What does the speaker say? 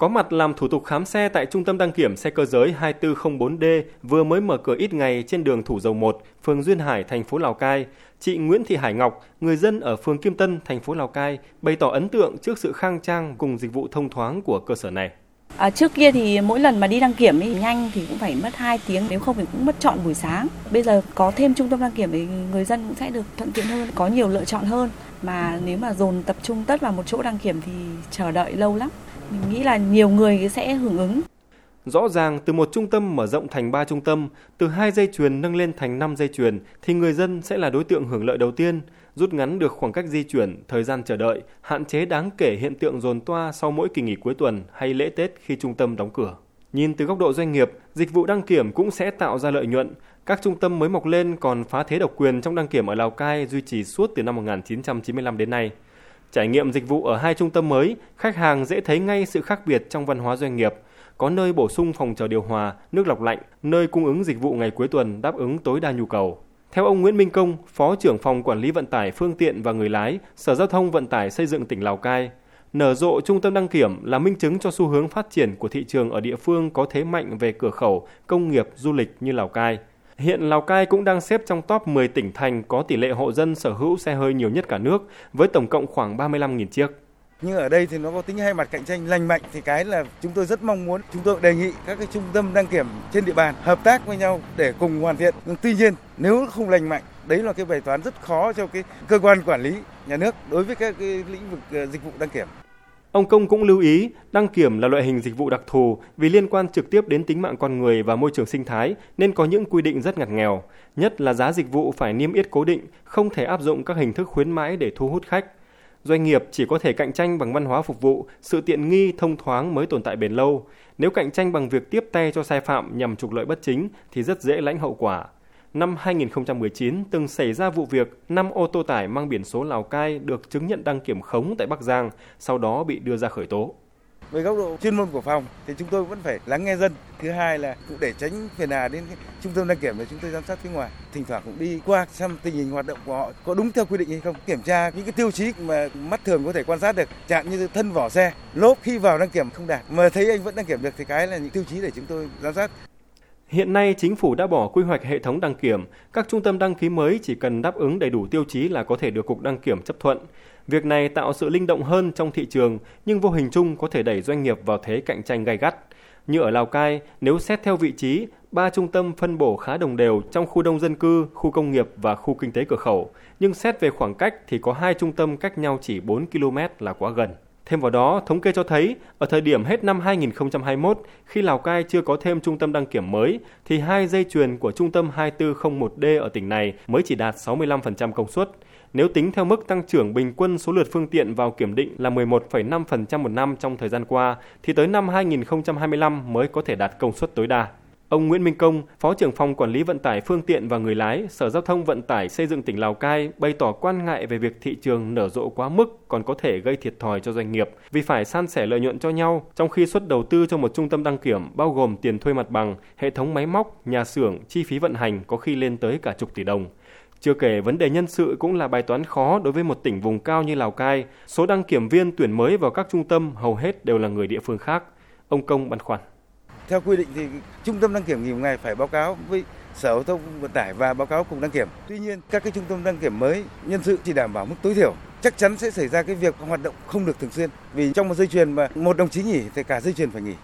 có mặt làm thủ tục khám xe tại Trung tâm đăng kiểm xe cơ giới 2404D vừa mới mở cửa ít ngày trên đường Thủ Dầu 1, phường Duyên Hải, thành phố Lào Cai. Chị Nguyễn Thị Hải Ngọc, người dân ở phường Kim Tân, thành phố Lào Cai, bày tỏ ấn tượng trước sự khang trang cùng dịch vụ thông thoáng của cơ sở này. À, trước kia thì mỗi lần mà đi đăng kiểm thì nhanh thì cũng phải mất 2 tiếng, nếu không thì cũng mất chọn buổi sáng. Bây giờ có thêm trung tâm đăng kiểm thì người dân cũng sẽ được thuận tiện hơn, có nhiều lựa chọn hơn. Mà nếu mà dồn tập trung tất vào một chỗ đăng kiểm thì chờ đợi lâu lắm. Mình nghĩ là nhiều người sẽ hưởng ứng. Rõ ràng từ một trung tâm mở rộng thành 3 trung tâm, từ hai dây chuyền nâng lên thành 5 dây chuyền thì người dân sẽ là đối tượng hưởng lợi đầu tiên, rút ngắn được khoảng cách di chuyển, thời gian chờ đợi, hạn chế đáng kể hiện tượng dồn toa sau mỗi kỳ nghỉ cuối tuần hay lễ Tết khi trung tâm đóng cửa. Nhìn từ góc độ doanh nghiệp, dịch vụ đăng kiểm cũng sẽ tạo ra lợi nhuận. Các trung tâm mới mọc lên còn phá thế độc quyền trong đăng kiểm ở Lào Cai duy trì suốt từ năm 1995 đến nay. Trải nghiệm dịch vụ ở hai trung tâm mới, khách hàng dễ thấy ngay sự khác biệt trong văn hóa doanh nghiệp. Có nơi bổ sung phòng chờ điều hòa, nước lọc lạnh, nơi cung ứng dịch vụ ngày cuối tuần đáp ứng tối đa nhu cầu. Theo ông Nguyễn Minh Công, Phó trưởng phòng quản lý vận tải phương tiện và người lái, Sở Giao thông Vận tải xây dựng tỉnh Lào Cai, nở rộ trung tâm đăng kiểm là minh chứng cho xu hướng phát triển của thị trường ở địa phương có thế mạnh về cửa khẩu, công nghiệp, du lịch như Lào Cai. Hiện Lào Cai cũng đang xếp trong top 10 tỉnh thành có tỷ lệ hộ dân sở hữu xe hơi nhiều nhất cả nước, với tổng cộng khoảng 35.000 chiếc. Nhưng ở đây thì nó có tính hai mặt cạnh tranh lành mạnh thì cái là chúng tôi rất mong muốn chúng tôi đề nghị các cái trung tâm đăng kiểm trên địa bàn hợp tác với nhau để cùng hoàn thiện. Nhưng tuy nhiên nếu không lành mạnh đấy là cái bài toán rất khó cho cái cơ quan quản lý nhà nước đối với các cái lĩnh vực ờ, dịch vụ đăng kiểm. Ông Công cũng lưu ý, đăng kiểm là loại hình dịch vụ đặc thù vì liên quan trực tiếp đến tính mạng con người và môi trường sinh thái nên có những quy định rất ngặt nghèo, nhất là giá dịch vụ phải niêm yết cố định, không thể áp dụng các hình thức khuyến mãi để thu hút khách. Doanh nghiệp chỉ có thể cạnh tranh bằng văn hóa phục vụ, sự tiện nghi, thông thoáng mới tồn tại bền lâu. Nếu cạnh tranh bằng việc tiếp tay cho sai phạm nhằm trục lợi bất chính thì rất dễ lãnh hậu quả. Năm 2019 từng xảy ra vụ việc 5 ô tô tải mang biển số Lào Cai được chứng nhận đăng kiểm khống tại Bắc Giang, sau đó bị đưa ra khởi tố. Về góc độ chuyên môn của phòng thì chúng tôi vẫn phải lắng nghe dân. Thứ hai là cũng để tránh phiền hà đến trung tâm đăng kiểm để chúng tôi giám sát phía ngoài. Thỉnh thoảng cũng đi qua xem tình hình hoạt động của họ có đúng theo quy định hay không. Kiểm tra những cái tiêu chí mà mắt thường có thể quan sát được, chẳng như thân vỏ xe, lốp khi vào đăng kiểm không đạt mà thấy anh vẫn đăng kiểm được thì cái là những tiêu chí để chúng tôi giám sát. Hiện nay, chính phủ đã bỏ quy hoạch hệ thống đăng kiểm, các trung tâm đăng ký mới chỉ cần đáp ứng đầy đủ tiêu chí là có thể được cục đăng kiểm chấp thuận. Việc này tạo sự linh động hơn trong thị trường, nhưng vô hình chung có thể đẩy doanh nghiệp vào thế cạnh tranh gay gắt. Như ở Lào Cai, nếu xét theo vị trí, ba trung tâm phân bổ khá đồng đều trong khu đông dân cư, khu công nghiệp và khu kinh tế cửa khẩu, nhưng xét về khoảng cách thì có hai trung tâm cách nhau chỉ 4 km là quá gần. Thêm vào đó, thống kê cho thấy, ở thời điểm hết năm 2021, khi Lào Cai chưa có thêm trung tâm đăng kiểm mới, thì hai dây chuyền của trung tâm 2401D ở tỉnh này mới chỉ đạt 65% công suất. Nếu tính theo mức tăng trưởng bình quân số lượt phương tiện vào kiểm định là 11,5% một năm trong thời gian qua, thì tới năm 2025 mới có thể đạt công suất tối đa. Ông Nguyễn Minh Công, Phó trưởng phòng quản lý vận tải phương tiện và người lái, Sở Giao thông Vận tải xây dựng tỉnh Lào Cai bày tỏ quan ngại về việc thị trường nở rộ quá mức còn có thể gây thiệt thòi cho doanh nghiệp vì phải san sẻ lợi nhuận cho nhau, trong khi suất đầu tư cho một trung tâm đăng kiểm bao gồm tiền thuê mặt bằng, hệ thống máy móc, nhà xưởng, chi phí vận hành có khi lên tới cả chục tỷ đồng. Chưa kể vấn đề nhân sự cũng là bài toán khó đối với một tỉnh vùng cao như Lào Cai. Số đăng kiểm viên tuyển mới vào các trung tâm hầu hết đều là người địa phương khác. Ông Công băn khoăn. Theo quy định thì trung tâm đăng kiểm nghỉ một ngày phải báo cáo với Sở Giao thông Vận tải và báo cáo cục đăng kiểm. Tuy nhiên, các cái trung tâm đăng kiểm mới nhân sự chỉ đảm bảo mức tối thiểu. Chắc chắn sẽ xảy ra cái việc hoạt động không được thường xuyên. Vì trong một dây chuyền mà một đồng chí nghỉ thì cả dây chuyền phải nghỉ.